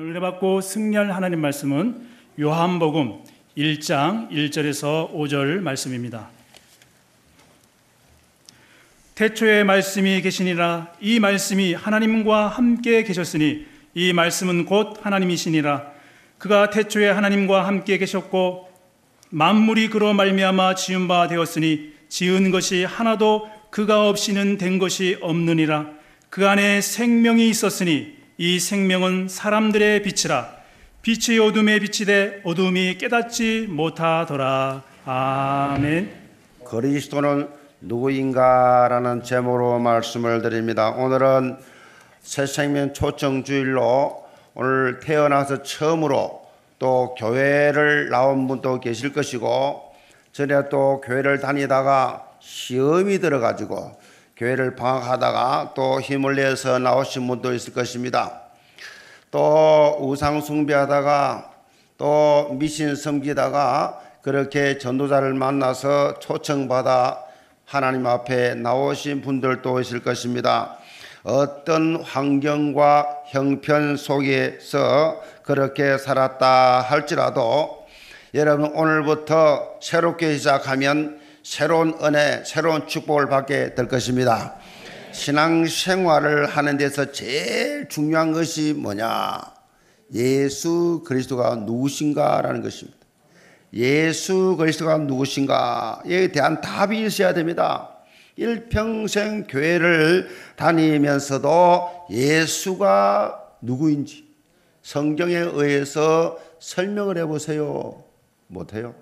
오늘 은혜 받고 승리할 하나님 말씀은 요한복음 1장 1절에서 5절 말씀입니다. 태초에 말씀이 계시니라. 이 말씀이 하나님과 함께 계셨으니 이 말씀은 곧 하나님이시니라. 그가 태초에 하나님과 함께 계셨고 만물이 그로 말미암아 지은 바 되었으니 지은 것이 하나도 그가 없이는 된 것이 없느니라. 그 안에 생명이 있었으니 이 생명은 사람들의 빛이라. 빛이 어둠에 비치되 어둠이 깨닫지 못하더라. 아멘. 그리스도는 누구인가라는 제목으로 말씀을 드립니다. 오늘은 새 생명 초청 주일로 오늘 태어나서 처음으로 또 교회를 나온 분도 계실 것이고 전에 또 교회를 다니다가 시험이 들어가지고 교회를 방학하다가 또 힘을 내서 나오신 분도 있을 것입니다. 또 우상 숭배하다가 또 미신 섬기다가 그렇게 전도자를 만나서 초청받아 하나님 앞에 나오신 분들도 있을 것입니다. 어떤 환경과 형편 속에서 그렇게 살았다 할지라도 여러분 오늘부터 새롭게 시작하면 새로운 은혜, 새로운 축복을 받게 될 것입니다. 신앙 생활을 하는 데서 제일 중요한 것이 뭐냐? 예수 그리스도가 누구신가라는 것입니다. 예수 그리스도가 누구신가에 대한 답이 있어야 됩니다. 일평생 교회를 다니면서도 예수가 누구인지 성경에 의해서 설명을 해보세요. 못해요.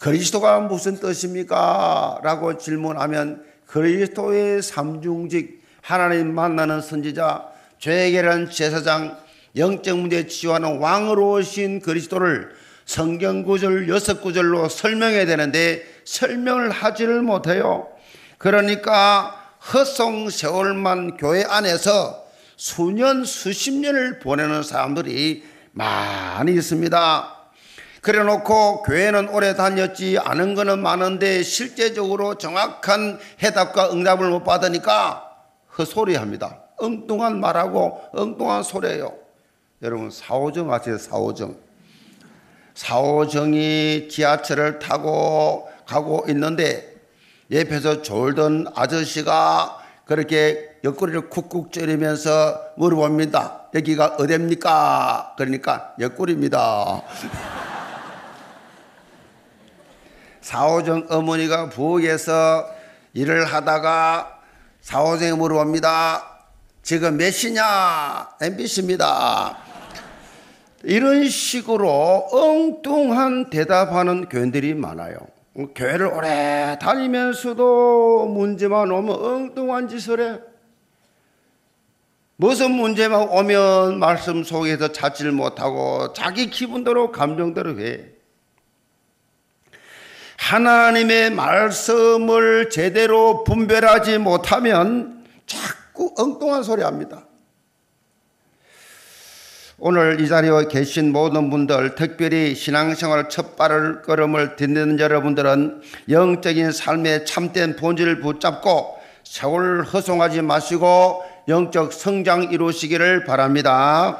그리스도가 무슨 뜻입니까? 라고 질문하면 그리스도의 삼중직 하나님 만나는 선지자 죄에게는 제사장 영적 문제 치유하는 왕으로 오신 그리스도를 성경 구절 여섯 구절로 설명해야 되는데 설명을 하지를 못해요. 그러니까 헛송 세월만 교회 안에서 수년 수십 년을 보내는 사람들이 많이 있습니다. 그래 놓고 교회는 오래 다녔지 않은 거는 많은데 실제적으로 정확한 해답과 응답을 못 받으니까 헛소리 합니다. 엉뚱한 말하고 엉뚱한 소리예요. 여러분 사오정 아세요? 사오정. 사오정이 지하철을 타고 가고 있는데 옆에서 졸던 아저씨가 그렇게 옆구리를 쿡쿡 찌르면서 물어봅니다. 여기가 어딥니까? 그러니까 옆구리입니다. 사오정 어머니가 부엌에서 일을 하다가 사오정이 물어봅니다. 지금 몇 시냐? MBC입니다. 이런 식으로 엉뚱한 대답하는 교인들이 많아요. 교회를 오래 다니면서도 문제만 오면 엉뚱한 짓을 해. 무슨 문제만 오면 말씀 속에서 찾지를 못하고 자기 기분대로 감정대로 해. 하나님의 말씀을 제대로 분별하지 못하면 자꾸 엉뚱한 소리 합니다. 오늘 이 자리에 계신 모든 분들, 특별히 신앙생활 첫 발걸음을 딛는 여러분들은 영적인 삶의 참된 본질을 붙잡고 세월 허송하지 마시고 영적 성장 이루시기를 바랍니다.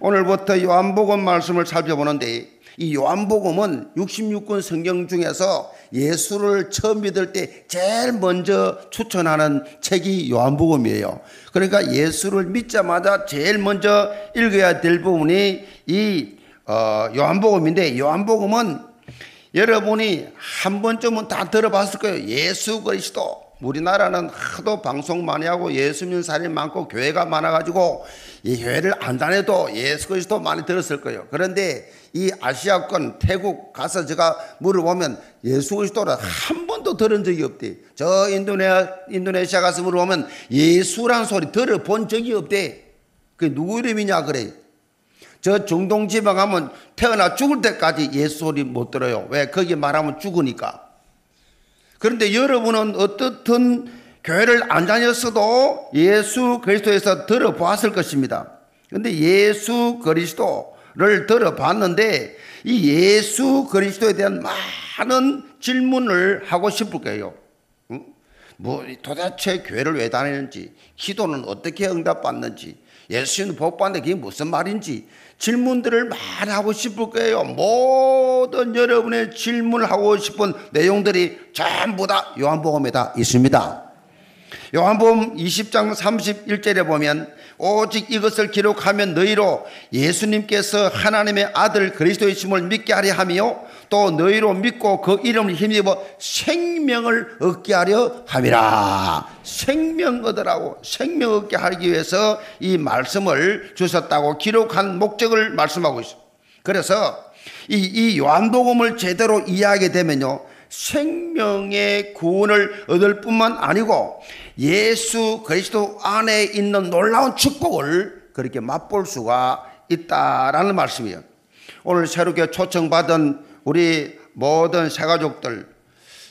오늘부터 요한복음 말씀을 살펴보는데 이 요한복음은 66권 성경 중에서 예수를 처음 믿을 때 제일 먼저 추천하는 책이 요한복음이에요. 그러니까 예수를 믿자마자 제일 먼저 읽어야 될 부분이 이 어, 요한복음인데 요한복음은 여러분이 한 번쯤은 다 들어봤을 거예요. 예수 그리스도. 우리나라는 하도 방송 많이 하고 예수 믿는 사람이 많고 교회가 많아가지고 이 교회를 안 다녀도 예수 그리스도 많이 들었을 거예요. 그런데 이 아시아권 태국 가서 제가 물어보면 예수 그리스도를 한 번도 들은 적이 없대. 저 인도네시아, 인도네시아 가서 물어보면 예수란 소리 들어본 적이 없대. 그 누구 이름이냐 그래. 저 중동 지방 가면 태어나 죽을 때까지 예수 소리 못 들어요. 왜? 거기 말하면 죽으니까. 그런데 여러분은 어떻든 교회를 안 다녔어도 예수 그리스도에서 들어보았을 것입니다. 그런데 예수 그리스도를 들어봤는데 이 예수 그리스도에 대한 많은 질문을 하고 싶을 거예요. 뭐 도대체 교회를 왜 다니는지, 기도는 어떻게 응답받는지, 예수님 복 받는데 그게 무슨 말인지 질문들을 많이 하고 싶을 거예요. 모든 여러분의 질문하고 싶은 내용들이 전부 다 요한복음에 다 있습니다. 요한복음 20장 31절에 보면 오직 이것을 기록하면 너희로 예수님께서 하나님의 아들 그리스도이심을 믿게 하려 하며 또 너희로 믿고 그 이름을 힘입어 생명을 얻게 하려 함이라. 생명 얻으라고 생명 얻게 하기 위해서 이 말씀을 주셨다고 기록한 목적을 말씀하고 있습니다. 그래서 이, 이 요한복음을 제대로 이해하게 되면요. 생명의 구원을 얻을 뿐만 아니고 예수 그리스도 안에 있는 놀라운 축복을 그렇게 맛볼 수가 있다라는 말씀이에요. 오늘 새롭게 초청받은 우리 모든 새가족들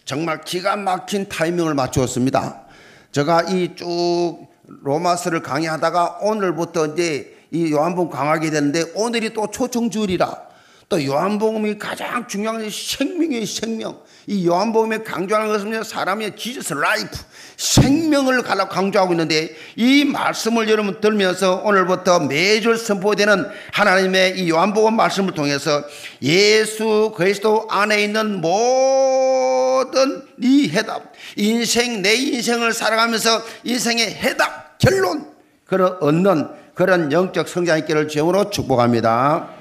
정말 기가 막힌 타이밍을 맞추었습니다. 제가 이 쭉 로마서를 강의하다가 오늘부터 이제 이 요한복음 강하게 되는데 오늘이 또 초청주일이라 또 요한복음이 가장 중요한 생명의 생명. 이 요한복음에 강조하는 것은 사람의 지저스 라이프, 생명을 강조하고 있는데 이 말씀을 여러분 들면서 오늘부터 매주 선포되는 하나님의 이 요한복음 말씀을 통해서 예수 그리스도 안에 있는 모든 이 해답, 인생, 내 인생을 살아가면서 인생의 해답, 결론, 그런 얻는 그런 영적 성장 있기를 주으로 축복합니다.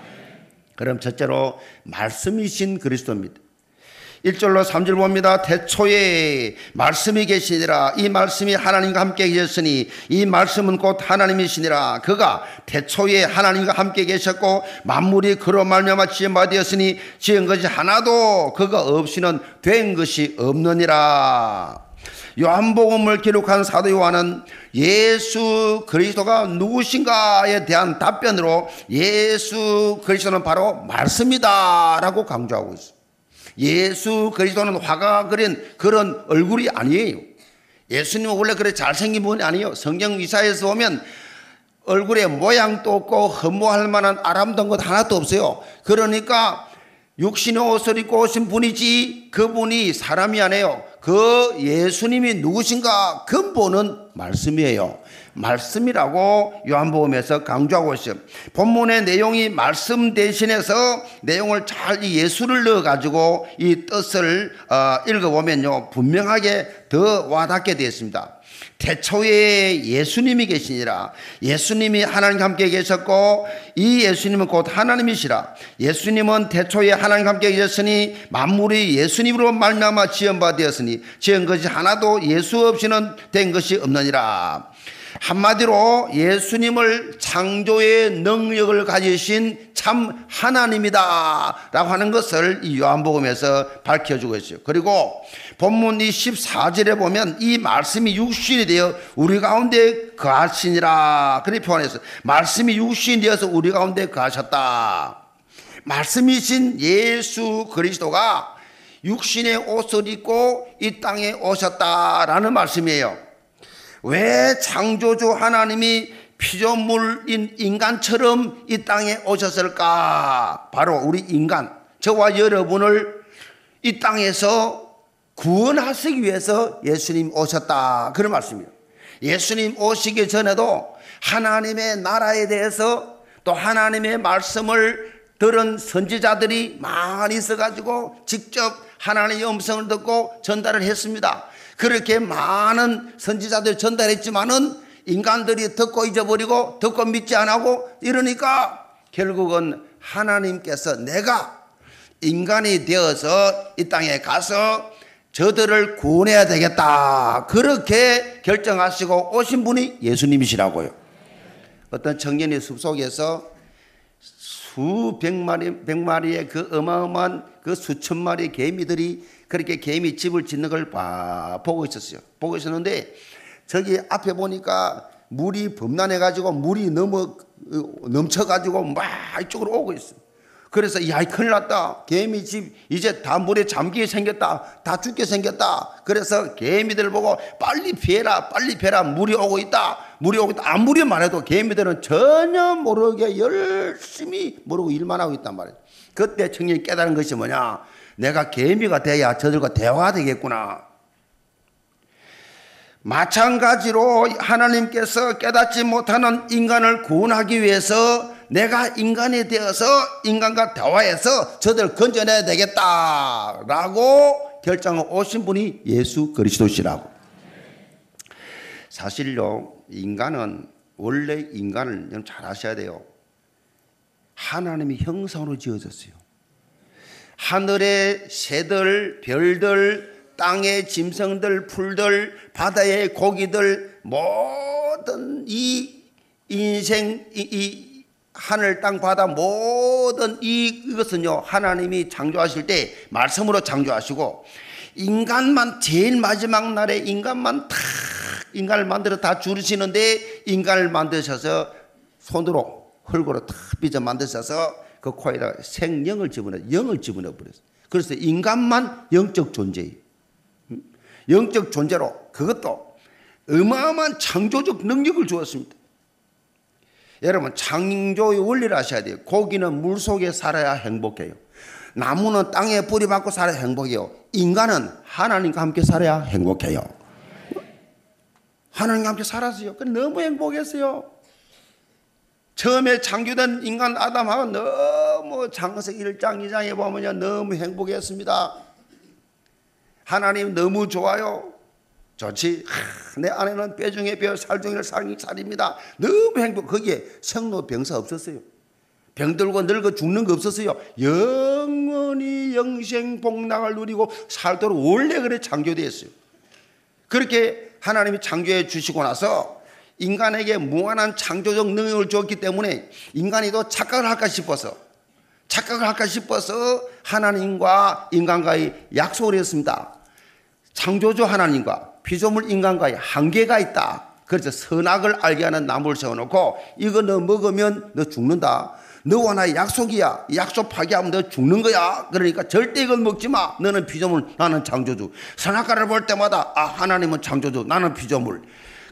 그럼 첫째로 말씀이신 그리스도입니다. 1절로 3절 봅니다. 태초에 말씀이 계시니라. 이 말씀이 하나님과 함께 계셨으니 이 말씀은 곧 하나님이시니라. 그가 태초에 하나님과 함께 계셨고 만물이 그로 말미암아 지은 바 되었으니 지은 것이 하나도 그가 없이는 된 것이 없느니라. 요한복음을 기록한 사도 요한은 예수 그리스도가 누구신가에 대한 답변으로 예수 그리스도는 바로 말씀이다라고 강조하고 있어요. 예수 그리스도는 화가 그린 그런 얼굴이 아니에요. 예수님은 원래 그래 잘생긴 분이 아니에요. 성경 이사에서 보면 얼굴에 모양도 없고 허무할 만한 아름다운 것 하나도 없어요. 그러니까 육신의 옷을 입고 오신 분이지 그분이 사람이 아니에요. 그 예수님이 누구신가 근본은 말씀이에요. 말씀이라고 요한복음에서 강조하고 있어요. 본문의 내용이 말씀 대신해서 내용을 잘 예수를 넣어 가지고 이 뜻을 어, 읽어보면요 분명하게 더 와닿게 되었습니다. 태초에 예수님이 계시니라. 예수님이 하나님과 함께 계셨고 이 예수님은 곧 하나님이시라. 예수님은 태초에 하나님과 함께 계셨으니 만물이 예수님으로 말미암아 지은 바 되었으니 지은 것이 하나도 예수 없이는 된 것이 없느니라. 한마디로 예수님을 창조의 능력을 가지신 참 하나님이다 라고 하는 것을 이 요한복음에서 밝혀주고 있어요. 그리고 본문 이 14절에 보면 이 말씀이 육신이 되어 우리 가운데 거하시니라 그렇게 표현했어요. 말씀이 육신이 되어서 우리 가운데 거하셨다. 말씀이신 예수 그리스도가 육신의 옷을 입고 이 땅에 오셨다라는 말씀이에요. 왜 창조주 하나님이 피조물인 인간처럼 이 땅에 오셨을까? 바로 우리 인간, 저와 여러분을 이 땅에서 구원하시기 위해서 예수님 오셨다. 그런 말씀이에요. 예수님 오시기 전에도 하나님의 나라에 대해서 또 하나님의 말씀을 들은 선지자들이 많이 있어가지고 직접 하나님의 음성을 듣고 전달을 했습니다. 그렇게 많은 선지자들 전달했지만은 인간들이 듣고 잊어버리고 듣고 믿지 않고 이러니까 결국은 하나님께서 내가 인간이 되어서 이 땅에 가서 저들을 구원해야 되겠다. 그렇게 결정하시고 오신 분이 예수님이시라고요. 어떤 청년이 숲속에서 수백 마리, 백 마리의 그 어마어마한 그 수천 마리의 개미들이 그렇게 개미 집을 짓는 걸 봐, 보고 있었어요. 보고 있었는데 저기 앞에 보니까 물이 범람해가지고 물이 넘어, 넘쳐가지고 막 이쪽으로 오고 있어요. 그래서 야, 큰일 났다. 개미 집 이제 다 물에 잠기게 생겼다. 다 죽게 생겼다. 그래서 개미들 보고 빨리 피해라. 빨리 피해라. 물이 오고 있다. 물이 오고 있다. 아무리 말해도 개미들은 전혀 모르게 열심히 모르고 일만 하고 있단 말이에요. 그때 청년이 깨달은 것이 뭐냐? 내가 개미가 돼야 저들과 대화가 되겠구나. 마찬가지로 하나님께서 깨닫지 못하는 인간을 구원하기 위해서 내가 인간이 되어서 인간과 대화해서 저들 건져내야 되겠다라고 결정을 오신 분이 예수 그리스도시라고. 사실요, 인간은 원래 인간을 좀 잘 아셔야 돼요. 하나님이 형상으로 지어졌어요. 하늘의 새들, 별들, 땅의 짐승들, 풀들, 바다의 고기들, 모든 이 인생, 이, 이 하늘, 땅, 바다 모든 이, 이것은요, 하나님이 창조하실 때 말씀으로 창조하시고, 인간만 제일 마지막 날에 인간만 다 인간을 만들어 다 주르시는데 인간을 만드셔서 손으로 흙으로 탁 빚어 만드셔서 그 코에다가 생명을 집어넣어 영을 집어넣어 버렸어요. 그래서 인간만 영적 존재예요. 음? 영적 존재로 그것도 어마어마한 창조적 능력을 주었습니다. 여러분 창조의 원리를 아셔야 돼요. 고기는 물 속에 살아야 행복해요. 나무는 땅에 뿌리 받고 살아야 행복해요. 인간은 하나님과 함께 살아야 행복해요. 하나님과 함께 살았어요. 그 너무 행복했어요. 처음에 창조된 인간 아담하고 너무 장세기 1장 2장에 보면요. 너무 행복했습니다. 하나님 너무 좋아요. 좋지. 하, 내 아내는 뼈 중에 뼈, 살 중에 살, 살입니다. 너무 행복. 거기에 생로 병사 없었어요. 병들고 늙어 죽는 거 없었어요. 영원히 영생 복락을 누리고 살도록 원래 그래 창조되었어요. 그렇게 하나님이 창조해 주시고 나서 인간에게 무한한 창조적 능력을 주었기 때문에 인간이 더 착각을 할까 싶어서 착각을 할까 싶어서 하나님과 인간과의 약속을 했습니다. 창조주 하나님과 피조물 인간과의 한계가 있다. 그래서 선악을 알게 하는 나무를 세워놓고 이거 너 먹으면 너 죽는다. 너와 나의 약속이야. 약속 파기하면 너 죽는 거야. 그러니까 절대 이걸 먹지 마. 너는 피조물, 나는 창조주. 선악과를 볼 때마다 아 하나님은 창조주, 나는 피조물.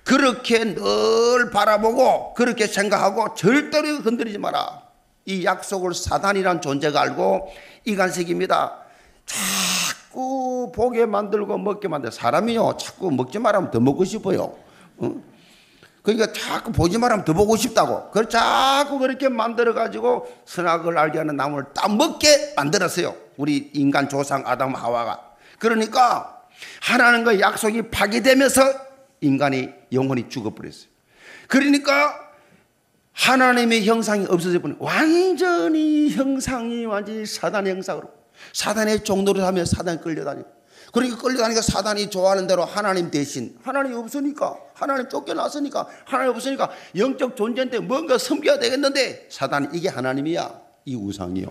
그렇게 늘 바라보고 그렇게 생각하고 절대로 건드리지 마라. 이 약속을 사단이란 존재가 알고 이간색입니다. 자 꾸 보게 만들고 먹게 만들. 사람이요 자꾸 먹지 말하면 더 먹고 싶어요. 응? 그러니까 자꾸 보지 말하면 더 보고 싶다고. 그걸 자꾸 그렇게 만들어 가지고 선악을 알게 하는 나무를 딱 먹게 만들었어요. 우리 인간 조상 아담 하와가. 그러니까 하나님과 약속이 파괴되면서 인간이 영혼이 죽어버렸어요. 그러니까 하나님의 형상이 없어져 버린 완전히 형상이 완전히 사단의 형상으로 사단의 종로를 하며 사단에 끌려다니고 그러니까 끌려다니까 사단이 좋아하는 대로 하나님 대신 하나님이 없으니까 하나님 쫓겨났으니까 하나님 없으니까 영적 존재인데 뭔가 섬겨야 되겠는데 사단이 이게 하나님이야. 이 우상이요.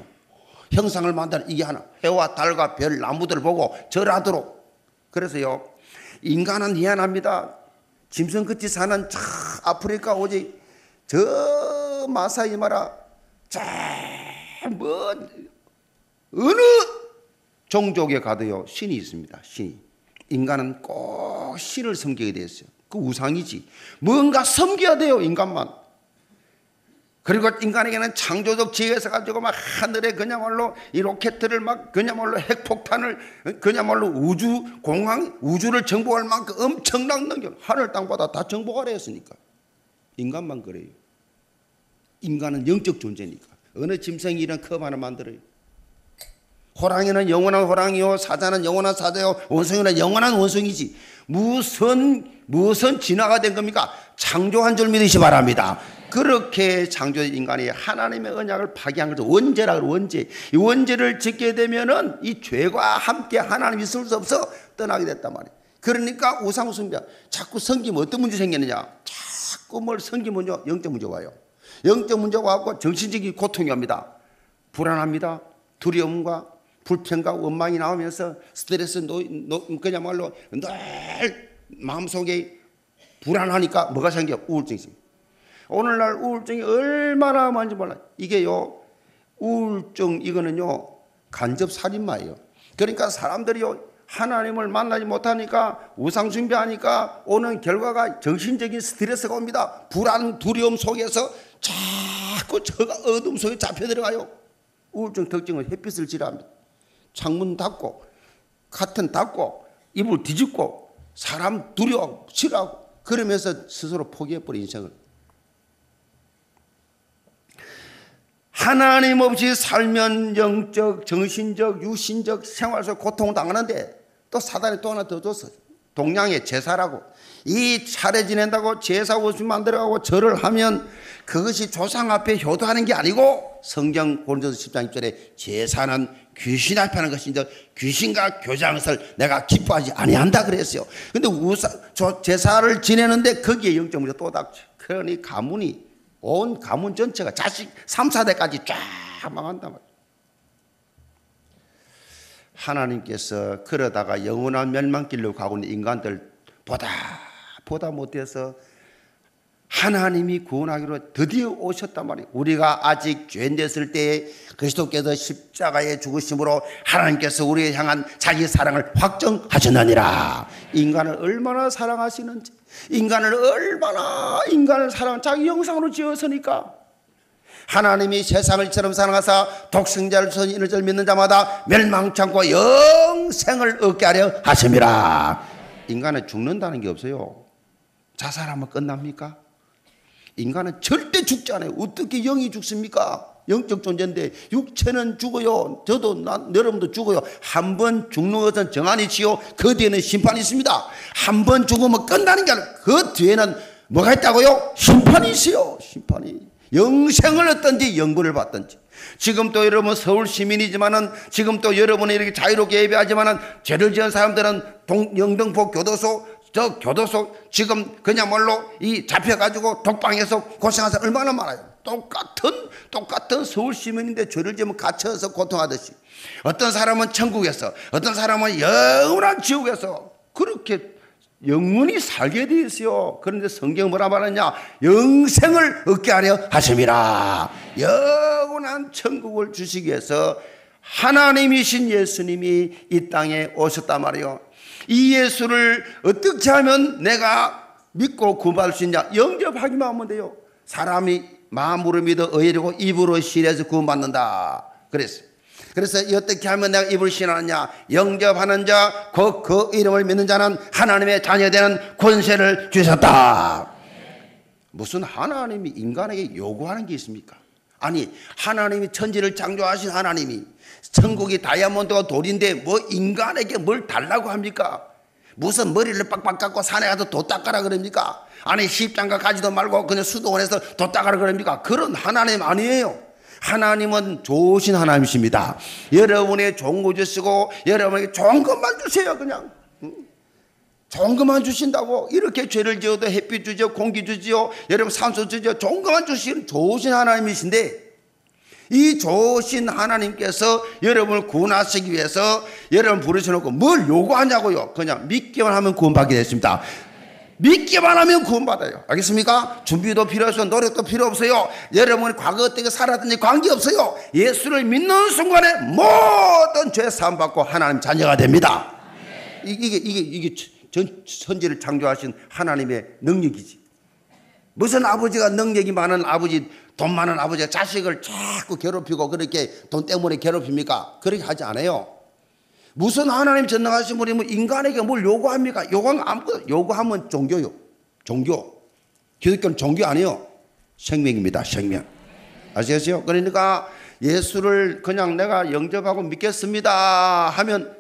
형상을 만드는 이게 하나. 해와 달과 별 나무들 보고 절하도록. 그래서요 인간은 희한합니다. 짐승 끝이 사는 저 아프리카 오직 저 마사이 마라 저뭐 어느 종족에 가도요 신이 있습니다. 신이 인간은 꼭 신을 섬기게 되었어요. 그 우상이지. 뭔가 섬겨야 돼요 인간만. 그리고 인간에게는 창조적 지혜에서 가지고 막 하늘에 그냐말로 이 로켓들을 막 그냐말로 핵폭탄을 그냐말로 우주 공항 우주를 정복할 만큼 엄청난 능력 하늘 땅보다 다 정복하려 했으니까 인간만 그래요. 인간은 영적 존재니까 어느 짐승이 이런 컵 하나 만들어요. 호랑이는 영원한 호랑이요, 사자는 영원한 사자요, 원숭이는 영원한 원숭이지. 무슨, 무슨 진화가 된 겁니까? 창조한 줄 믿으시 바랍니다. 그렇게 창조된 인간이 하나님의 언약을 파기한 거죠. 원죄라 그 원죄. 이 원죄를 짓게 되면은 이 죄와 함께 하나님이 있을 수 없어 떠나게 됐단 말이에요. 그러니까 우상 숭배. 자꾸 섬기면 어떤 문제 생기느냐? 자꾸 뭘 섬기면요. 영적 문제가 와요. 영적 문제가 와고 정신적인 고통이 옵니다. 불안합니다. 두려움과 불평과 원망이 나오면서 스트레스 노, 노, 그야말로 늘 마음속에 불안하니까 뭐가 생겨? 우울증이 생겨. 오늘날 우울증이 얼마나 많은지 몰라요. 이게요, 우울증 이거는요, 간접 살인마예요. 그러니까 사람들이요, 하나님을 만나지 못하니까 우상 숭배하니까 오는 결과가 정신적인 스트레스가 옵니다. 불안, 두려움 속에서 자꾸 저가 어둠 속에 잡혀 들어가요. 우울증 특징은 햇빛을 지랍니다. 창문 닫고, 카튼 닫고, 이불 뒤집고, 사람 두려워, 싫어하고 그러면서 스스로 포기해버린 인생을. 하나님 없이 살면 영적, 정신적, 유신적 생활 속 고통을 당하는데 또 사단이 또 하나 더 줬어. 동양의 제사라고. 이 차례 지낸다고 제사 옷을 만들어가고 절을 하면 그것이 조상 앞에 효도하는 게 아니고 성경 고린도서 10장 1절에 제사는 귀신 앞에 하는 것인데 귀신과 교장을 내가 기뻐하지 아니한다 그랬어요. 근데 우사, 제사를 지내는데 거기에 영적 문제가 또 닥쳐. 그러니 가문이 온 가문 전체가 자식 3, 4대까지 쫙 망한단. 하나님께서 그러다가 영원한 멸망길로 가고 있는 인간들 보다 보다 못해서 하나님이 구원하기로 드디어 오셨단 말이에요. 우리가 아직 죄인됐을 때에 그리스도께서 십자가에 죽으심으로 하나님께서 우리에 향한 자기 사랑을 확정하셨느니라. 인간을 얼마나 사랑하시는지, 인간을 얼마나 인간을 사랑, 자기 영상으로 지었으니까. 하나님이 세상을 이처럼 사랑하사 독생자를 선인을 절 믿는 자마다 멸망창고 영생을 얻게 하려 하심이라. 인간은 죽는다는 게 없어요. 자살하면 끝납니까? 인간은 절대 죽지 않아요. 어떻게 영이 죽습니까? 영적 존재인데 육체는 죽어요. 저도 나, 여러분도 죽어요. 한 번 죽는 것은 정한이지요. 그 뒤에는 심판이 있습니다. 한 번 죽으면 끝나는 게 아니라 그 뒤에는 뭐가 있다고요? 심판이 있어요. 심판이. 영생을 얻든지 영구를 받든지. 지금 또 여러분 서울 시민이지만은 지금 또 여러분이 이렇게 자유롭게 예배하지만은 죄를 지은 사람들은 동, 영등포 교도소 저 교도소 지금 그냥말로 이 잡혀가지고 독방에서 사람 얼마나 많아요. 똑같은 똑같은 서울 시민인데 죄를 지면 갇혀서 고통하듯이 어떤 사람은 천국에서 어떤 사람은 영원한 지옥에서 그렇게 영원히 살게 되어 있어요. 그런데 성경 뭐라 말하냐? 영생을 얻게 하려 하심이라. 영원한 천국을 주시기 위해서 하나님이신 예수님이 이 땅에 오셨단 말이에요. 이 예수를 어떻게 하면 내가 믿고 구원받을 수 있냐? 영접하기만 하면 돼요. 사람이 마음으로 믿어 의리고 입으로 신해서 구원받는다. 그랬어요. 그래서 어떻게 하면 내가 입을 신하느냐? 영접하는 자, 그, 그 이름을 믿는 자는 하나님의 자녀되는 권세를 주셨다. 무슨 하나님이 인간에게 요구하는 게 있습니까? 아니, 하나님이 천지를 창조하신 하나님이 천국이 다이아몬드가 돌인데 뭐 인간에게 뭘 달라고 합니까? 무슨 머리를 빡빡 깎고 산에 가서 도 닦아라 그럽니까? 아니 십장가 가지도 말고 그냥 수도원에서 도 닦아라 그럽니까? 그런 하나님 아니에요. 하나님은 좋으신 하나님이십니다. 여러분의 거 주시고 여러분에게 좋은 것만 주세요 그냥. 좋은 것만 주신다고 이렇게 죄를 지어도 햇빛 주죠 공기 주지요 여러분 산소 주죠 좋은 것만 주시는 좋으신 하나님이신데 이 좋으신 하나님께서 여러분을 구원하시기 위해서 여러분 부르셔놓고 뭘 요구하냐고요. 그냥 믿기만 하면 구원받게 됐습니다. 믿기만 하면 구원받아요. 알겠습니까? 준비도 필요 없어요. 노력도 필요 없어요. 여러분이 과거 어떻게 살았든지 관계없어요. 예수를 믿는 순간에 모든 죄 사함받고 하나님 자녀가 됩니다. 이게, 이게, 이게 전, 천지를 창조하신 하나님의 능력이지. 무슨 아버지가 능력이 많은 아버지 돈 많은 아버지가 자식을 자꾸 괴롭히고 그렇게 돈 때문에 괴롭힙니까? 그렇게 하지 않아요. 무슨 하나님 전능하신 분이 뭐 인간에게 뭘 요구합니까? 요구하면 아무것도 요구하면 종교요. 종교. 기독교는 종교 아니에요. 생명입니다. 생명. 아시겠어요? 그러니까 예수를 그냥 내가 영접하고 믿겠습니다 하면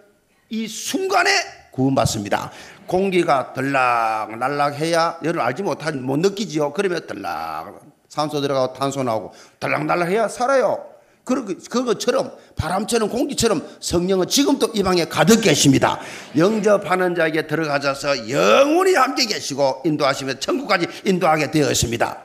이 순간에 구원받습니다. 공기가 들락날락 해야 여러분 알지 못한 못 느끼지요. 그러면 들락 산소 들어가고 탄소 나오고 달랑달랑 해야 살아요. 그것처럼 바람처럼 공기처럼 성령은 지금도 이 방에 가득 계십니다. 영접하는 자에게 들어가셔서 영원히 함께 계시고 인도하시면 천국까지 인도하게 되어 있습니다.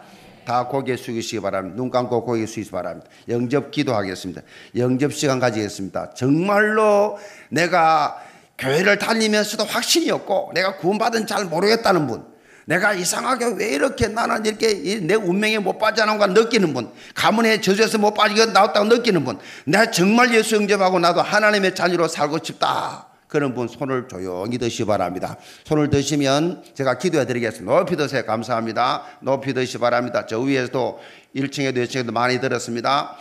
다 고개 숙이시기 바랍니다. 눈 감고 고개 숙이시기 바랍니다. 영접 기도하겠습니다. 영접 시간 가지겠습니다. 정말로 내가 교회를 다니면서도 확신이 없고 내가 구원받은 잘 모르겠다는 분 내가 이상하게 왜 이렇게 나는 이렇게 내 운명에 못 빠져나온가 느끼는 분, 가문의 저주에서 못 빠지게 나왔다고 느끼는 분, 내가 정말 예수 영접하고 나도 하나님의 자녀로 살고 싶다. 그런 분 손을 조용히 드시기 바랍니다. 손을 드시면 제가 기도해 드리겠습니다. 높이 드세요. 감사합니다. 높이 드시기 바랍니다. 저 위에서도 1층에도 2층에도 많이 들었습니다.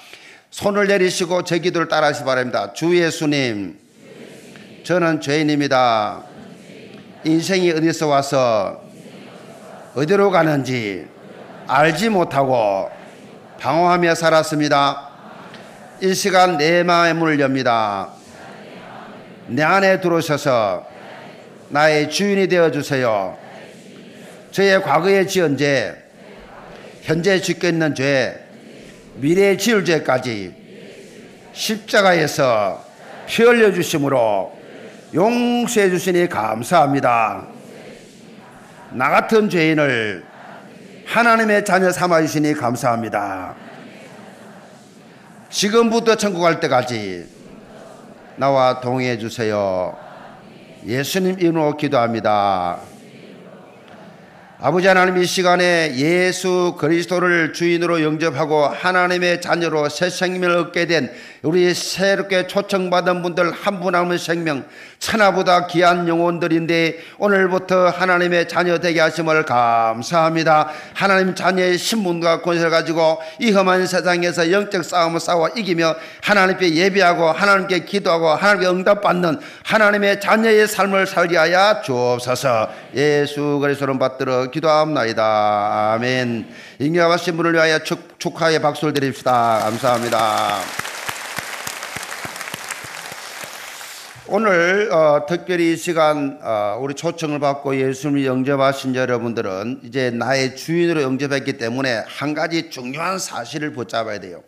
손을 내리시고 제 기도를 따라 하시기 바랍니다. 주 예수님, 저는 죄인입니다. 인생이 어디서 와서 어디로 가는지 알지 못하고 방황하며 살았습니다. 이 시간 내 마음의 문을 엽니다. 내 안에 들어오셔서 나의 주인이 되어 주세요. 저의 과거에 지은 죄, 현재 짓고 있는 죄, 미래에 지을 죄까지 십자가에서 피 흘려 주심으로 용서해 주시니 감사합니다. 나 같은 죄인을 하나님의 자녀 삼아 주시니 감사합니다. 지금부터 천국 갈 때까지 나와 동의해 주세요. 예수님 이름으로 기도합니다. 아버지 하나님 이 시간에 예수 그리스도를 주인으로 영접하고 하나님의 자녀로 새 생명을 얻게 된 우리 새롭게 초청받은 분들 한 분 한 분 생명 천하보다 귀한 영혼들인데 오늘부터 하나님의 자녀 되게 하심을 감사합니다. 하나님 자녀의 신분과 권세를 가지고 이 험한 세상에서 영적 싸움을 싸워 이기며 하나님께 예배하고 하나님께 기도하고 하나님께 응답받는 하나님의 자녀의 삶을 살게 하여 주옵소서. 예수 그리스도를 받들어 기도합나이다. 아멘. 인격하신 분을 위하여 축, 축하의 박수를 드립시다. 감사합니다. 오늘 어, 특별히 이 시간 어, 우리 초청을 받고 예수님을 영접하신 여러분들은 이제 나의 주인으로 영접했기 때문에 한 가지 중요한 사실을 붙잡아야 돼요.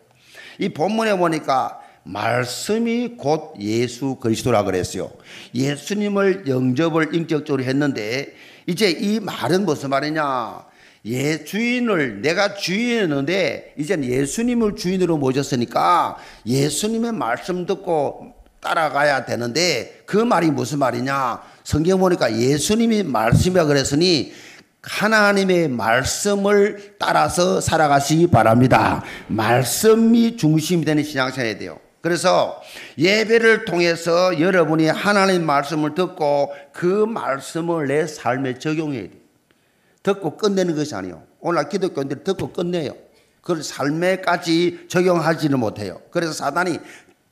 이 본문에 보니까 말씀이 곧 예수 그리스도라 그랬어요. 예수님을 영접을 인격적으로 했는데 이제 이 말은 무슨 말이냐? 예 주인을 내가 주인이었는데 이제는 예수님을 주인으로 모셨으니까 예수님의 말씀 듣고 따라가야 되는데 그 말이 무슨 말이냐? 성경 보니까 예수님이 말씀이라 그랬으니 하나님의 말씀을 따라서 살아가시기 바랍니다. 말씀이 중심이 되는 신앙생활이 돼요. 그래서 예배를 통해서 여러분이 하나님 말씀을 듣고 그 말씀을 내 삶에 적용해야 돼요. 듣고 끝내는 것이 아니에요. 오늘 기독교인들이 듣고 끝내요. 그걸 삶에까지 적용하지는 못해요. 그래서 사단이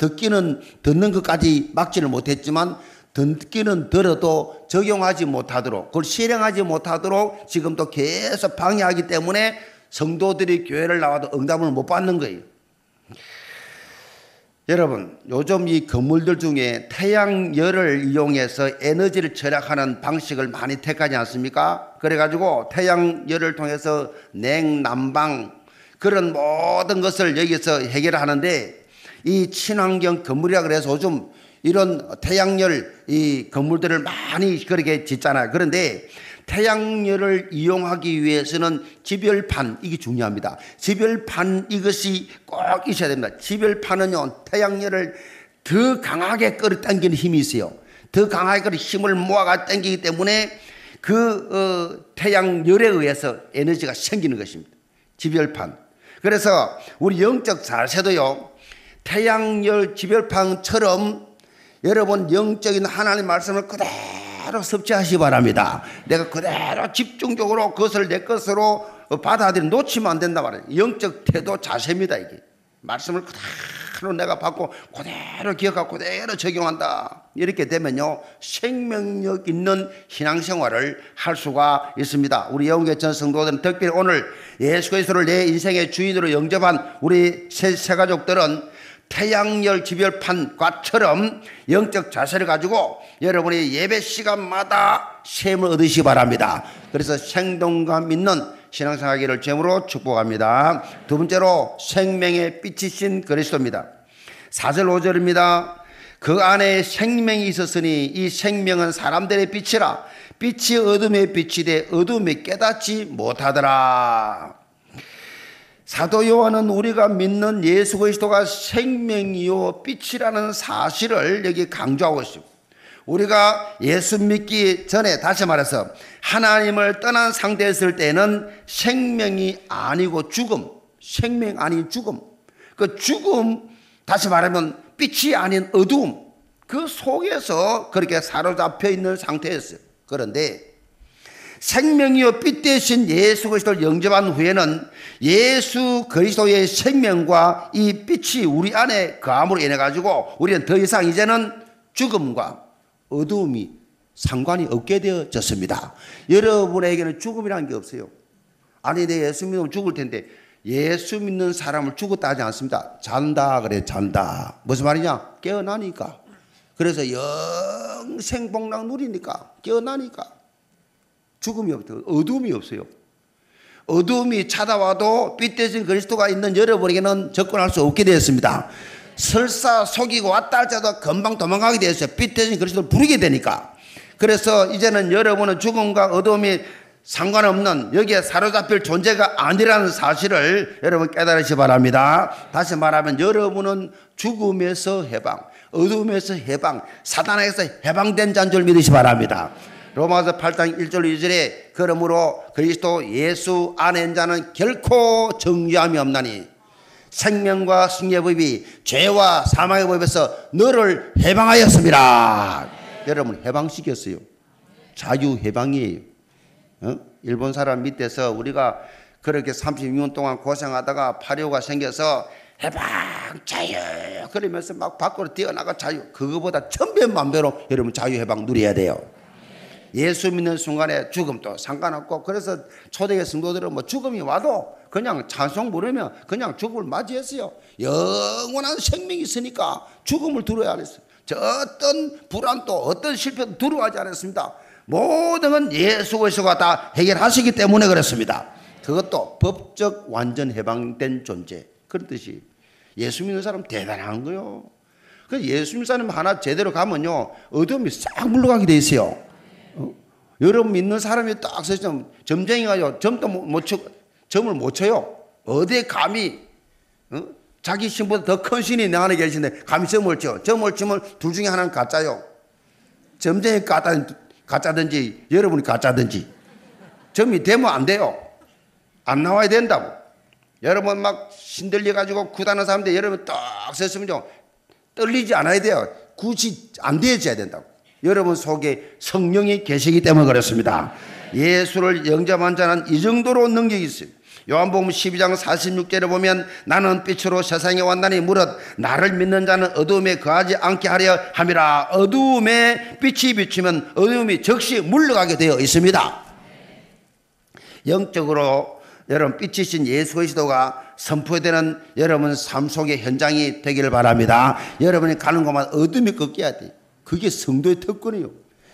듣기는 듣는 것까지 막지를 못했지만 듣기는 들어도 적용하지 못하도록 그걸 실행하지 못하도록 지금도 계속 방해하기 때문에 성도들이 교회를 나와도 응답을 못 받는 거예요. 여러분, 요즘 이 건물들 중에 태양열을 이용해서 에너지를 절약하는 방식을 많이 택하지 않습니까? 그래가지고 태양열을 통해서 냉난방 그런 모든 것을 여기서 해결하는데 이 친환경 건물이라 그래서 요즘 이런 태양열 이 건물들을 많이 그렇게 짓잖아요. 그런데 태양열을 이용하기 위해서는 지별판 이게 중요합니다. 지별판 이것이 꼭 있어야 됩니다. 지별판은요 태양열을 더 강하게 끌어당기는 힘이 있어요. 더 강하게 끌어 힘을 모아가 당기기 때문에 그 어, 태양열에 의해서 에너지가 생기는 것입니다. 지별판. 그래서 우리 영적 자세도요 태양열 지별판처럼 여러분 영적인 하나님 말씀을 그대로 섭취하시 기 바랍니다. 내가 그대로 집중적으로 그것을 내 것으로 받아들이 놓치면 안 된다 말이에요. 영적 태도 자세입니다 이게. 말씀을 그대로 내가 받고 그대로 기억하고 그대로 적용한다. 이렇게 되면요 생명력 있는 신앙생활을 할 수가 있습니다. 우리 영계천 성도들은 특별히 오늘 예수 그리스도를 내 인생의 주인으로 영접한 우리 새, 새 가족들은 태양열 지별판과처럼 영적 자세를 가지고 여러분이 예배 시간마다 셈을 얻으시기 바랍니다. 그래서 생동감 있는 신앙생활기를 제물로 축복합니다. 두 번째로 생명의 빛이신 그리스도입니다. 4절 5절입니다. 그 안에 생명이 있었으니 이 생명은 사람들의 빛이라 빛이 어둠의 빛이 돼 어둠이 깨닫지 못하더라. 사도 요한은 우리가 믿는 예수 그리스도가 생명이요 빛이라는 사실을 여기 강조하고 있습니다. 우리가 예수 믿기 전에 다시 말해서 하나님을 떠난 상태에 있을 때는 생명이 아니고 죽음, 생명 아닌 죽음. 그 죽음, 다시 말하면 빛이 아닌 어두움. 그 속에서 그렇게 사로잡혀 있는 상태였어요. 그런데 생명이요 빛 대신 예수 그리스도를 영접한 후에는 예수 그리스도의 생명과 이 빛이 우리 안에 거함으로 인해 가지고 우리는 더 이상 이제는 죽음과 어두움이 상관이 없게 되어졌습니다. 여러분에게는 죽음이라는 게 없어요. 아니, 내 예수 믿으면 죽을 텐데 예수 믿는 사람을 죽었다 하지 않습니다. 잔다 그래, 잔다. 무슨 말이냐? 깨어나니까. 그래서 영생 복락 누리니까 깨어나니까 죽음이 없어요. 어둠이 없어요. 어둠이 찾아와도 빛대신 그리스도가 있는 여러분에게는 접근할 수 없게 되었습니다. 설사 속이고 왔다 할지라도 금방 도망가게 되었어요. 빛대신 그리스도를 부르게 되니까. 그래서 이제는 여러분은 죽음과 어둠이 상관없는 여기에 사로잡힐 존재가 아니라는 사실을 여러분 깨달으시 기 바랍니다. 다시 말하면 여러분은 죽음에서 해방, 어둠에서 해방, 사단에서 해방된 자인 줄 믿으시 기 바랍니다. 로마서 8장 1절 2절에 그러므로 그리스도 예수 안에 있는 자는 결코 정죄함이 없나니 생명과 승리의 법이 죄와 사망의 법에서 너를 해방하였습니다. 여러분 해방시켰어요. 자유 해방이에요. 어? 일본 사람 밑에서 우리가 그렇게 36년 동안 고생하다가 파료가 생겨서 해방 자유 그러면서 막 밖으로 뛰어나가 자유 그거보다 천배 만배로 여러분 자유 해방 누려야 돼요. 예수 믿는 순간에 죽음도 상관없고 그래서 초대의 성도들은 뭐 죽음이 와도 그냥 찬송 부르면 그냥 죽음을 맞이했어요. 영원한 생명이 있으니까 죽음을 두려워야 했어요. 저 어떤 불안도 어떤 실패도 두려워하지 않았습니다. 모든 건 예수 그리스도가 다 해결하시기 때문에 그렇습니다. 그것도 법적 완전 해방된 존재 그런 뜻이 예수 믿는 사람 대단한 거요. 그 예수 믿는 사람 하나 제대로 가면요 어둠이 싹 물러가게 돼 있어요. 어? 여러분 믿는 사람이 딱 서서 점쟁이가요 점도 못 쳐, 점을 못 쳐요. 어디에 감히 어? 자기 신보다 더 큰 신이 내 안에 계신데 감히 점을 쳐. 점을 치면 둘 중에 하나는 가짜요. 점쟁이 가짜, 가짜든지 여러분이 가짜든지 점이 되면 안 돼요. 안 나와야 된다고. 여러분 막 신들려 가지고 구다는 사람들 여러분 딱 섰으면요 떨리지 않아야 돼요. 굳이 안 되어져야 된다고. 여러분 속에 성령이 계시기 때문에 그렇습니다. 예수를 영접한 자는 이 정도로 능력이 있어요. 요한복음 12장 46절에 보면 나는 빛으로 세상에 왔나니 무릇 나를 믿는 자는 어두움에 거하지 않게 하려 함이라 어두움에 빛이 비치면 어두움이 즉시 물러가게 되어 있습니다. 영적으로 여러분 빛이신 예수 그리스도가 선포되는 여러분 삶 속의 현장이 되기를 바랍니다. 여러분이 가는 곳마다 어둠이 꺾여야 돼. 그게 성도의 특권이요.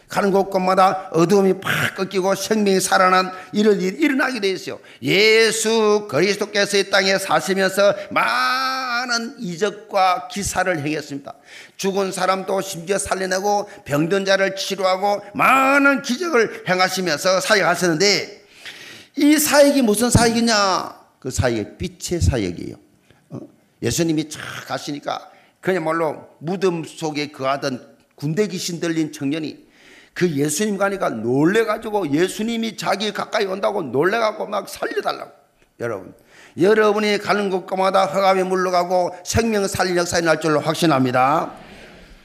가는 곳곳마다 어두움이 팍 꺾이고 생명이 살아난 이런 일이 일어나게 돼 있어요. 예수 그리스도께서 이 땅에 사시면서 많은 이적과 기사를 행했습니다. 죽은 사람도 심지어 살려내고 병든 자를 치료하고 많은 기적을 행하시면서 사역하셨는데 이 사역이 무슨 사역이냐? 그 사역이 빛의 사역이에요. 어? 예수님이 쫙 가시니까 그야말로 무덤 속에 거하던 군대 귀신 들린 청년이 그 예수님 가니까 놀래가지고 예수님이 자기 가까이 온다고 놀래가고 막 살려달라고. 여러분, 여러분이 가는 곳마다 허감이 물러가고 생명 살린 역사에 날 줄로 확신합니다.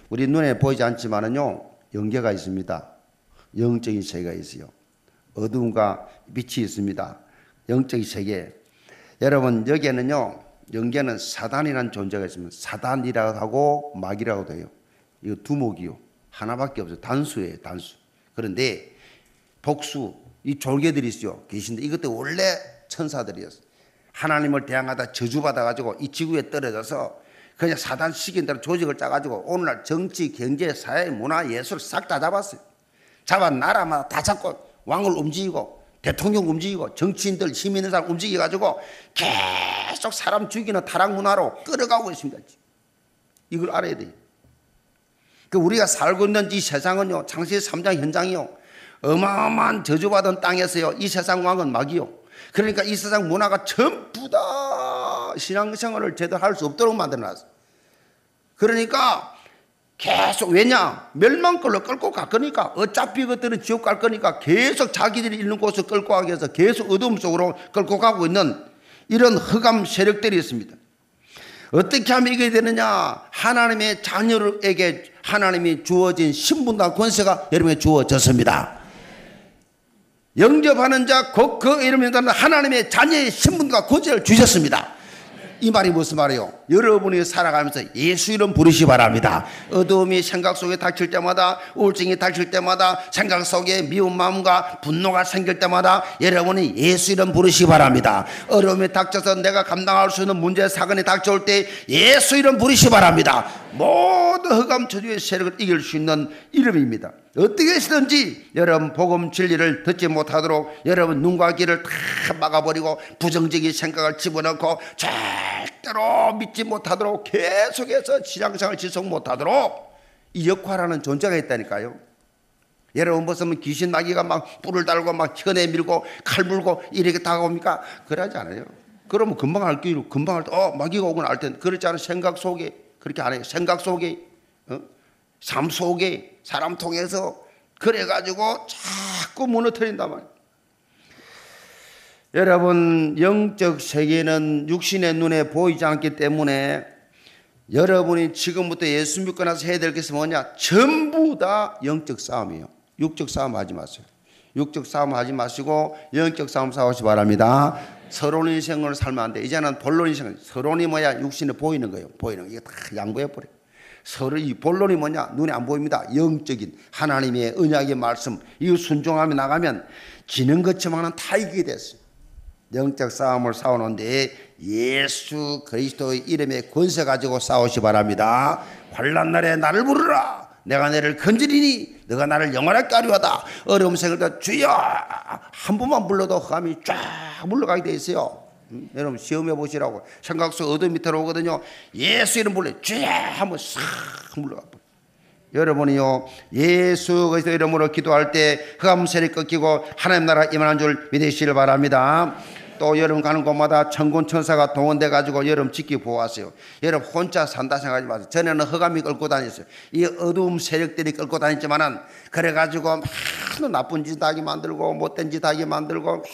우리 눈에 보이지 않지만은요, 영계가 있습니다. 영적인 세계가 있어요. 어둠과 빛이 있습니다. 영적인 세계. 여러분, 여기에는요, 영계는 사단이라는 존재가 있습니다. 사단이라고 하고 마귀라고 해요. 이거 두목이요. 하나밖에 없어요. 단수예요, 단수. 그런데 복수, 이 졸개들이 있어요. 계신데 이것도 원래 천사들이었어요. 하나님을 대항하다 저주받아가지고 이 지구에 떨어져서 그냥 사단 시킨 대로 조직을 짜가지고 오늘날 정치, 경제, 사회, 문화, 예술 싹 다 잡았어요. 잡아 나라마다 다 잡고 왕을 움직이고 대통령 움직이고 정치인들 힘 있는 사람 움직여가지고 계속 사람 죽이는 타락 문화로 끌어가고 있습니다. 이걸 알아야 돼요. 그 우리가 살고 있는 이 세상은요, 창세 3장 현장이요. 어마어마한 저주받은 땅에서요, 이 세상 왕은 막이요. 그러니까 이 세상 문화가 전부 다 신앙생활을 제대로 할 수 없도록 만들어놨어. 그러니까 계속 왜냐 멸망걸로 끌고 갈 거니까 어차피 그것들은 지옥 갈 거니까 계속 자기들이 있는 곳을 끌고 가기 위해서 계속 어둠 속으로 끌고 가고 있는 이런 흑암 세력들이 있습니다. 어떻게 하면 이게 되느냐? 하나님의 자녀에게 하나님이 주어진 신분과 권세가 여러분에 주어졌습니다. 영접하는 자, 곧그 이름에 따른 하나님의 자녀의 신분과 권세를 주셨습니다. 이 말이 무슨 말이에요? 여러분이 살아가면서 예수 이름 부르시 바랍니다. 어두움이 생각 속에 닥칠 때마다 우울증이 닥칠 때마다 생각 속에 미운 마음과 분노가 생길 때마다 여러분이 예수 이름 부르시 바랍니다. 어려움이 닥쳐서 내가 감당할 수 있는 문제 사건이 닥쳐올 때 예수 이름 부르시 바랍니다. 모든 흑암 저주의 세력을 이길 수 있는 이름입니다. 어떻게 해서든지 여러분 복음 진리를 듣지 못하도록 여러분 눈과 귀를 다 막아버리고 부정적인 생각을 집어넣고 절대로 믿지 못하도록 계속해서 신앙생활 지속 못하도록 이 역할하는 존재가 있다니까요. 여러분 무슨 귀신 마귀가 막 뿔을 달고 막 현에 밀고 칼 물고 이렇게 다가옵니까? 그러지 않아요. 그러면 금방 알 기로 금방 알 때, 어, 마귀가 오gun 알 텐데. 그렇지 않아요. 생각 속에. 그렇게 안 해요. 생각 속에. 어? 삶 속에 사람 통해서 그래가지고 자꾸 무너뜨린단 말이에요. 여러분, 영적 세계는 육신의 눈에 보이지 않기 때문에 여러분이 지금부터 예수 믿고 나서 해야 될 것이 뭐냐? 전부 다 영적 싸움이에요. 육적 싸움 하지 마세요. 육적 싸움 하지 마시고 영적 싸움 싸우시 바랍니다. 서론 인생을 살면 안 돼. 이제는 본론 인생, 서론이 뭐야? 육신에 보이는 거예요. 보이는 거. 이거 다 양보해 버려. 서로 이 본론이 뭐냐? 눈에 안 보입니다. 영적인 하나님의 언약의 말씀. 이 순종하며 나가면 지는 것지만은 다 이기게 됐어요. 영적 싸움을 싸우는데 예수 그리스도의 이름의 권세 가지고 싸우시 바랍니다. 환란 날에 나를 부르라. 내가 너를 건지리니 너가 나를 영원하게 하리하다. 어려움 생길 때 주여 한 번만 불러도 흑암이 쫙 물러가게 돼 있어요. 음, 여러분 시험해 보시라고 생각 속 어둠 밑으로 오거든요. 예수 이름 불러 주여 한번 싹 물러가. 여러분이요 예수 그리스도 이름으로 기도할 때 흑암 세력 꺾이고 하나님 나라 임하는 줄 믿으시길 바랍니다. 또 여러분 가는 곳마다 천군 천사가 동원돼 가지고 여러분 지키고 보호하세요. 여러분 혼자 산다 생각하지 마세요. 전에는 흑암이 끌고 다녔어요. 이 어두움 세력들이 끌고 다녔지만은 그래 가지고 많은 나쁜 짓 하게 만들고 못된 짓 하게 만들고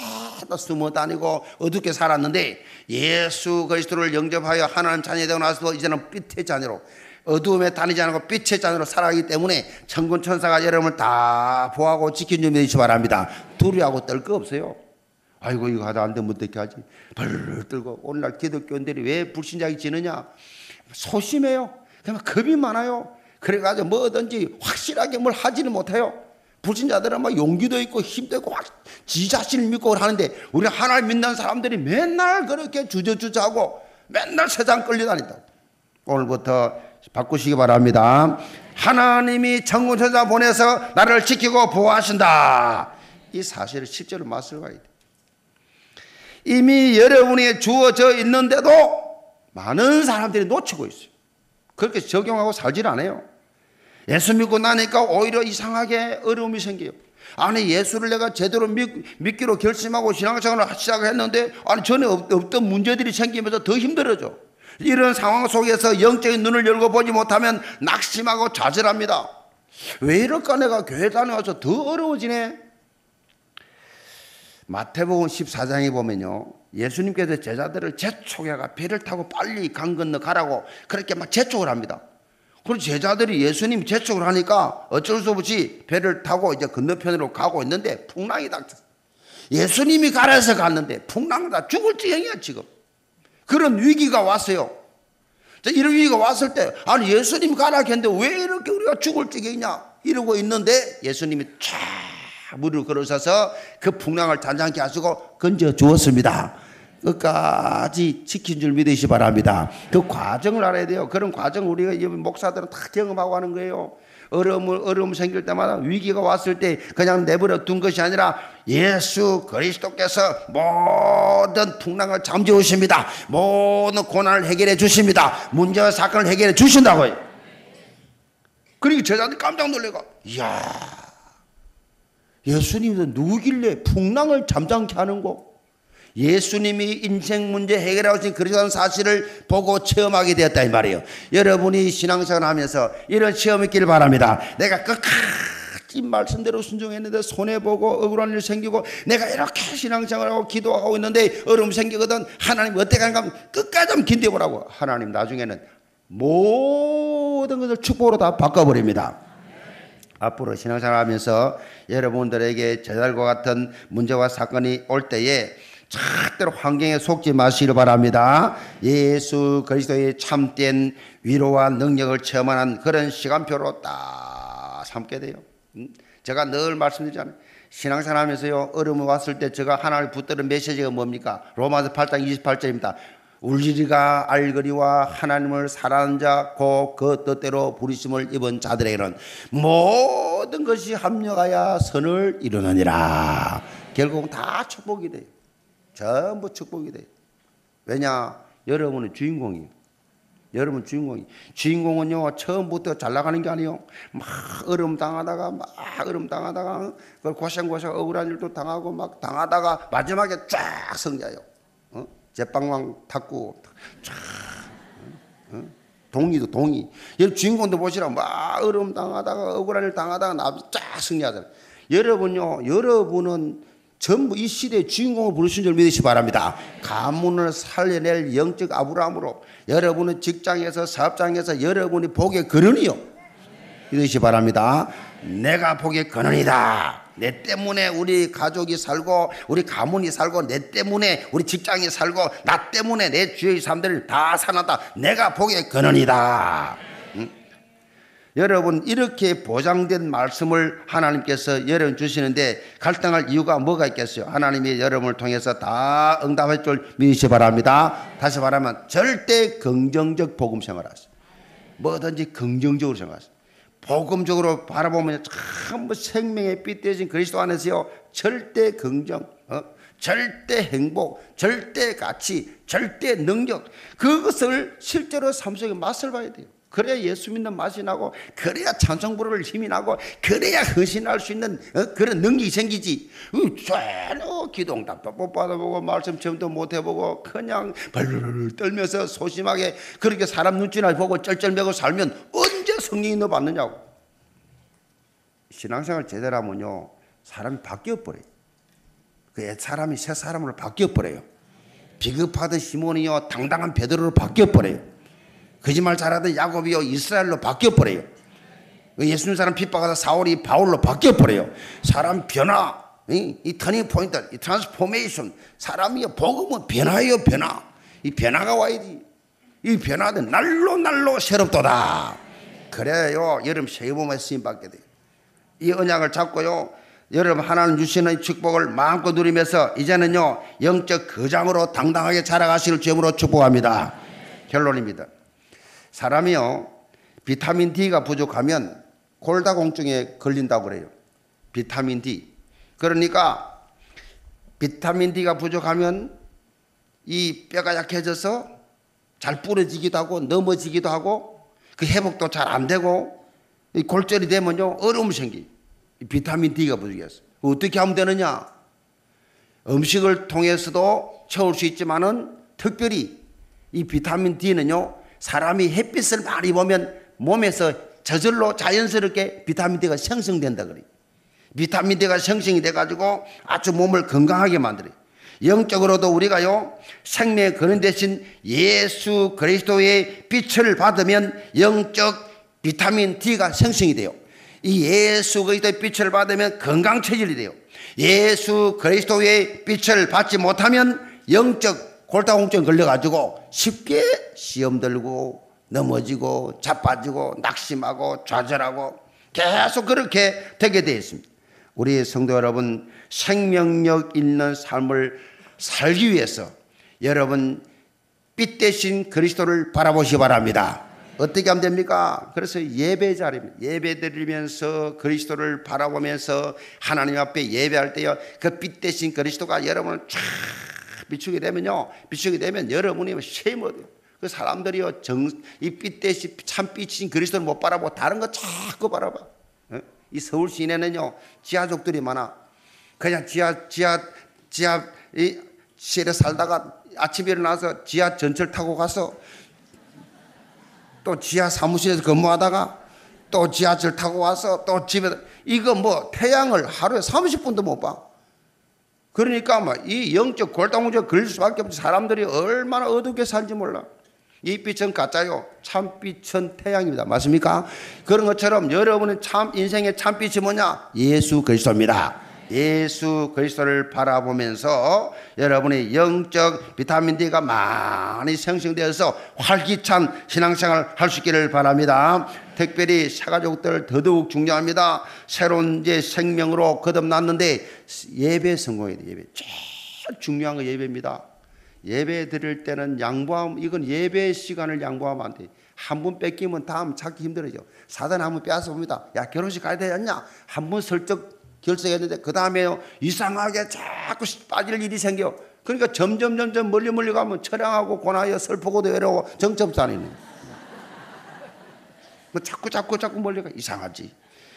맨날 숨어 다니고 어둡게 살았는데 예수 그리스도를 영접하여 하나님 자녀 되고 나서 이제는 빛의 자녀로 어두움에 다니지 않고 빛의 자녀로 살아가기 때문에 천군 천사가 여러분을 다 보호하고 지킨 줄 믿으시 기 바랍니다. 두려워하고 떨 거 없어요. 아이고 이거 하다 안 되면 어떻게 하지? 벌 떨고 오늘날 기독교인들이 왜 불신자기 지느냐? 소심해요. 그냥 겁이 많아요. 그래가지고 뭐든지 확실하게 뭘 하지는 못해요. 불신자들은 막 용기도 있고 힘도 있고 지 자신을 믿고 하는데 우리 하나님 믿는 사람들이 맨날 그렇게 주저주저하고 맨날 세상 끌려다닌다. 오늘부터 바꾸시기 바랍니다. 하나님이 천군천사 보내서 나를 지키고 보호하신다. 이 사실을 실제로 맛을 봐야 돼. 이미 여러분이 주어져 있는데도 많은 사람들이 놓치고 있어요. 그렇게 적용하고 살질 않아요. 예수 믿고 나니까 오히려 이상하게 어려움이 생겨요. 아니 예수를 내가 제대로 믿, 기로 결심하고 신앙생활을 시작했는데 아니 전에 없, 없던 문제들이 생기면서 더 힘들어져. 이런 상황 속에서 영적인 눈을 열고 보지 못하면 낙심하고 좌절합니다. 왜 이럴까 내가 교회 다녀와서 더 어려워지네. 마태복음 14장에 보면요. 예수님께서 제자들을 재촉해가 배를 타고 빨리 강 건너 가라고 그렇게 막 재촉을 합니다. 그리고 제자들이 예수님 재촉을 하니까 어쩔 수 없이 배를 타고 이제 건너편으로 가고 있는데 풍랑이 닥쳤어. 예수님이 가라서 갔는데 풍랑다 죽을 지경이야 지금. 그런 위기가 왔어요. 이런 위기가 왔을 때 아니 예수님 가라 했는데 왜 이렇게 우리가 죽을 지경이냐 이러고 있는데 예수님이 쫙 무릎 걸으셔서 그 풍랑을 잔잔케 하시고 건져 주었습니다. 끝까지 지킨 줄 믿으시 바랍니다. 그 과정을 알아야 돼요. 그런 과정 우리가 목사들은 다 경험하고 하는 거예요. 어려움, 어려움 생길 때마다 위기가 왔을 때 그냥 내버려 둔 것이 아니라 예수 그리스도께서 모든 풍랑을 잠재우십니다. 모든 고난을 해결해 주십니다. 문제와 사건을 해결해 주신다고요. 그러니까 제자들 깜짝 놀래가, 이야, 예수님도 누구길래 풍랑을 잠잠케 하는 거? 예수님이 인생 문제 해결하신 그런 사실을 보고 체험하게 되었다 이 말이에요. 여러분이 신앙생활 하면서 이런 체험 있기를 바랍니다. 내가 끝까지 말씀대로 순종했는데 손해보고 억울한 일 생기고 내가 이렇게 신앙생활하고 기도하고 있는데 어려움 생기거든 하나님 어떻게 하는가 끝까지 좀 긴대보라고 하나님 나중에는 모든 것을 축복으로 다 바꿔버립니다. 앞으로 신앙생활 하면서 여러분들에게 제달과 같은 문제와 사건이 올 때에 절대로 환경에 속지 마시길 바랍니다. 예수 그리스도의 참된 위로와 능력을 체험하는 그런 시간표로 딱 삼게 돼요. 음? 제가 늘 말씀드리잖아요. 신앙생활 하면서요, 어려움이 왔을 때 제가 하나님 붙드는 메시지가 뭡니까? 로마서 8장 28절입니다. 울리리가 알거리와 하나님을 사랑하는 자, 곧 그 뜻대로 부르심을 입은 자들에게는 모든 것이 합력하여 선을 이루느니라. 결국 다 축복이 돼요. 전부 축복이 돼요. 왜냐? 여러분은 주인공이에요. 여러분 주인공이 주인공은요 처음부터 잘 나가는 게 아니요 막 얼음 당하다가 막 얼음 당하다가 그 고생고생 억울한 일도 당하고 막 당하다가 마지막에 쫙 성자요 어? 제빵왕 탁구? 동의도 동의 여러분 주인공도 보시라 막 얼음 당하다가 억울한 일 당하다가 나쫙 승리하잖아요 여러분요 여러분은 전부 이 시대의 주인공을 부르신 줄 믿으시 기 바랍니다. 가문을 살려낼 영적 아브라함으로 여러분은 직장에서 사업장에서 여러분이 복의 근원이요. 믿으시 기 바랍니다. 내가 복의 근원이다. 내 때문에 우리 가족이 살고 우리 가문이 살고 내 때문에 우리 직장이 살고 나 때문에 내 주위의 사람들이 다 살았다. 내가 복의 근원이다. 여러분 이렇게 보장된 말씀을 하나님께서 여러분 주시는데 갈등할 이유가 뭐가 있겠어요? 하나님이 여러분을 통해서 다 응답할 줄 믿으시 기 바랍니다. 다시 말하면 절대 긍정적 복음 생활하세요. 뭐든지 긍정적으로 생각하세요. 복음적으로 바라보면 참 생명의 빛 대신 그리스도 안에서요 절대 긍정, 어? 절대 행복, 절대 가치, 절대 능력 그것을 실제로 삶 속에 맛을 봐야 돼요. 그래야 예수 믿는 맛이 나고 그래야 찬송 부를 힘이 나고 그래야 헌신할 수 있는 어? 그런 능력이 생기지 전혀 기도응답도 못 받아보고 말씀 체험도 못 해보고 그냥 벌벌 떨면서 소심하게 그렇게 사람 눈치나 보고 쩔쩔매고 살면 언제 성령이 너 받느냐고 신앙생활 제대로 하면요 사람이 바뀌어버려요 그 사람이 새 사람으로 바뀌어버려요 비겁하던 시몬이요 당당한 베드로로 바뀌어버려요 거짓말 잘하던 야곱이요 이스라엘로 바뀌어 버려요. 예수님 사람 핍박하다 사울이 바울로 바뀌어 버려요. 사람 변화, 이, 이 turning point, 이 transformation, 사람이요 복음은 변화예요 변화. 이 변화가 와야지. 이 변화는 날로 날로 새롭도다. 그래요 여름 세봄에 쓰임 받게 돼요. 이 언약을 잡고요. 여러분 하나님 주시는 축복을 마음껏 누리면서 이제는요 영적 거장으로 당당하게 자라가시는 주으로 축복합니다. 결론입니다. 사람이요, 비타민 D가 부족하면 골다공증에 걸린다고 그래요. 비타민 D. 그러니까 비타민 D가 부족하면 이 뼈가 약해져서 잘 부러지기도 하고 넘어지기도 하고 그 회복도 잘 안 되고 이 골절이 되면요 어려움이 생기. 비타민 D가 부족해서 어떻게 하면 되느냐? 음식을 통해서도 채울 수 있지만은 특별히 이 비타민 D는요 사람이 햇빛을 많이 보면 몸에서 저절로 자연스럽게 비타민 D가 생성된다 그래요. 비타민 D가 생성이 돼가지고 아주 몸을 건강하게 만들어요. 영적으로도 우리가요 생명의 근원 대신 예수 그리스도의 빛을 받으면 영적 비타민 D가 생성이 돼요. 이 예수 그리스도의 빛을 받으면 건강 체질이 돼요. 예수 그리스도의 빛을 받지 못하면 영적 골다공증 걸려가지고 쉽게 시험 들고 넘어지고 자빠지고 낙심하고 좌절하고 계속 그렇게 되게 되어 있습니다. 우리 성도 여러분 생명력 있는 삶을 살기 위해서 여러분 빛 대신 그리스도를 바라보시 바랍니다. 어떻게 하면 됩니까? 그래서 예배 자리입니다. 예배 드리면서 그리스도를 바라보면서 하나님 앞에 예배할 때요. 그 빛 대신 그리스도가 여러분을 쫙 비추게 되면요. 비추게 되면 여러분이 쉐임 얻어요. 그 사람들이요. 정, 이 빛대시 참빛인 그리스도를 못 바라보고 다른 거 자꾸 바라봐. 어? 이 서울 시내는요. 지하족들이 많아. 그냥 지하, 지하, 지하, 이 시에 살다가 아침에 일어나서 지하 전철 타고 가서 또 지하 사무실에서 근무하다가 또 지하철 타고 와서 또 집에 이거 뭐 태양을 하루에 30분도 못 봐. 그러니까 뭐이 영적 골다공증 걸릴 수밖에 없지 사람들이 얼마나 어둡게 살지 몰라. 이 빛은 가짜요. 참빛은 태양입니다. 맞습니까? 그런 것처럼 여러분의 참 인생의 참빛이 뭐냐? 예수 그리스도입니다. 예수 그리스도를 바라보면서 여러분의 영적 비타민 D가 많이 생성되어서 활기찬 신앙생활 할 수 있기를 바랍니다. 특별히 새가족들 더더욱 중요합니다. 새로운 이제 생명으로 거듭났는데 예배 돼. 예배 제일 중요한 거 예배입니다. 예배 드릴 때는 양보함 이건 예배 시간을 양보하면 안 돼. 한번 뺏기면 다음 찾기 힘들어져. 사단 한번 빼앗아 봅니다. 야 결혼식 가야 되겠냐? 한 번 설득 결석했는데 그 다음에요 이상하게 자꾸 빠질 일이 생겨. 그러니까 점점 점점 멀리 멀리 가면 처량하고 고나여 슬프고도 외로워 정점산이네. 뭐 자꾸 자꾸 자꾸 멀리 가 이상하지.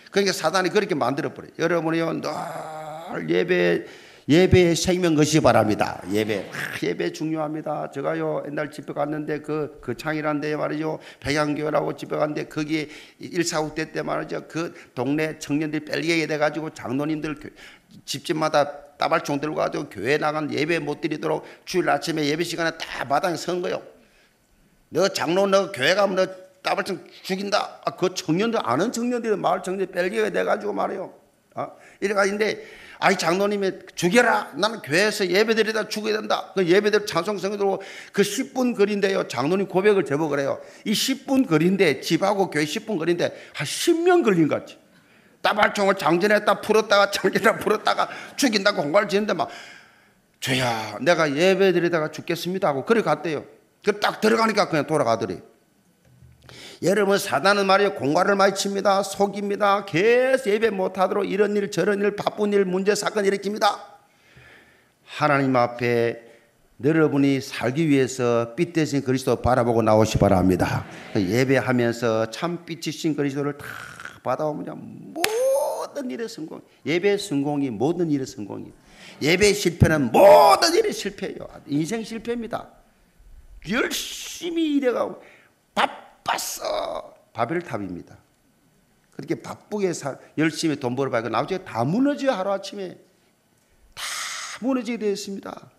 그러니까 사단이 그렇게 만들어 버려. 여러분이요 늘 예배 예배의 생명 것이 바랍니다. 예배 아, 예배 중요합니다. 제가요 옛날 집회 갔는데 그 그 창이란 데 말이죠 백양교라고 집회 갔는데 거기 일사후 때때 말이죠 그 동네 청년들이 뺄리게 돼 가지고 장로님들 교- 집집마다 따발총 들고 가지고 교회 나간 예배 못 드리도록 주일 아침에 예배 시간에 다 마당에 선 거요. 너 장로 너 교회 가면 너 따발총 죽인다. 아, 그 청년들 아는 청년들이 마을 청년 뺄기가 돼가지고 말이요. 아, 이래가지는데 아이 장로님이 죽여라. 나는 교회에서 예배드리다 죽어야 된다. 그 예배들 찬송성에 들고 그 10분 거리인데요. 장로님 고백을 제보 그래요. 이 10분 거리인데 집하고 교회 10분 거리인데 한 10년 걸린 것 같지. 따발총을 장전했다 풀었다가 장전했다 풀었다가 죽인다고 공갈을 지는데 막 죄야 내가 예배 드리다가 죽겠습니다 하고 그래 갔대요. 그 딱 들어가니까 그냥 돌아가더래. 여러분 사단은 말이에요 공갈을 많이 칩니다. 속입니다. 계속 예배 못하도록 이런 일 저런 일 바쁜 일 문제 사건 일으킵니다. 하나님 앞에 여러분이 살기 위해서 빛 대신 그리스도 바라보고 나오시 바랍니다. 예배하면서 참 빛이신 그리스도를 다 받아오면 모든 일의 성공. 예배 성공이 모든 일의 성공이. 예배 실패는 모든 일의 실패예요. 인생 실패입니다. 열심히 일해가고 바빴어. 바벨탑입니다. 그렇게 바쁘게 사, 열심히 돈 벌어봐야 나중에 다 무너져요 하루아침에. 다 무너지게 되어 있습니다.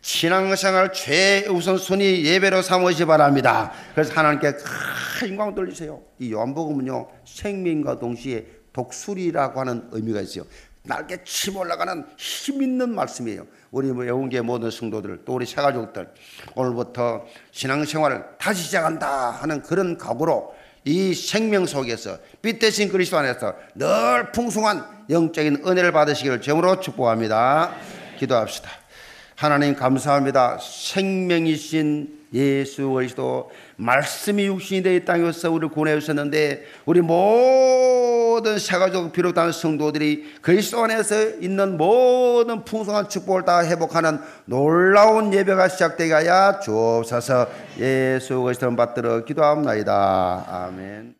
신앙생활 최우선순위 예배로 삼으시 바랍니다. 그래서 하나님께 큰 영광 돌리세요. 이 요한복음은요 생명과 동시에 독수리라고 하는 의미가 있어요. 날개 침 올라가는 힘 있는 말씀이에요. 우리 뭐 영계 모든 성도들 또 우리 새가족들 오늘부터 신앙생활을 다시 시작한다 하는 그런 각오로 이 생명 속에서 빛 대신 그리스도 안에서 늘 풍성한 영적인 은혜를 받으시기를 점으로 축복합니다. 기도합시다. 하나님 감사합니다. 생명이신 예수 그리스도 말씀이 육신이 되어 이 땅에 서 우리를 구원해 주셨는데 우리 모든 새가족 비롯한 성도들이 그리스도 안에서 있는 모든 풍성한 축복을 다 회복하는 놀라운 예배가 시작되게 하여 주옵소서 예수 그리스도를 받들어 기도합니다. 아멘.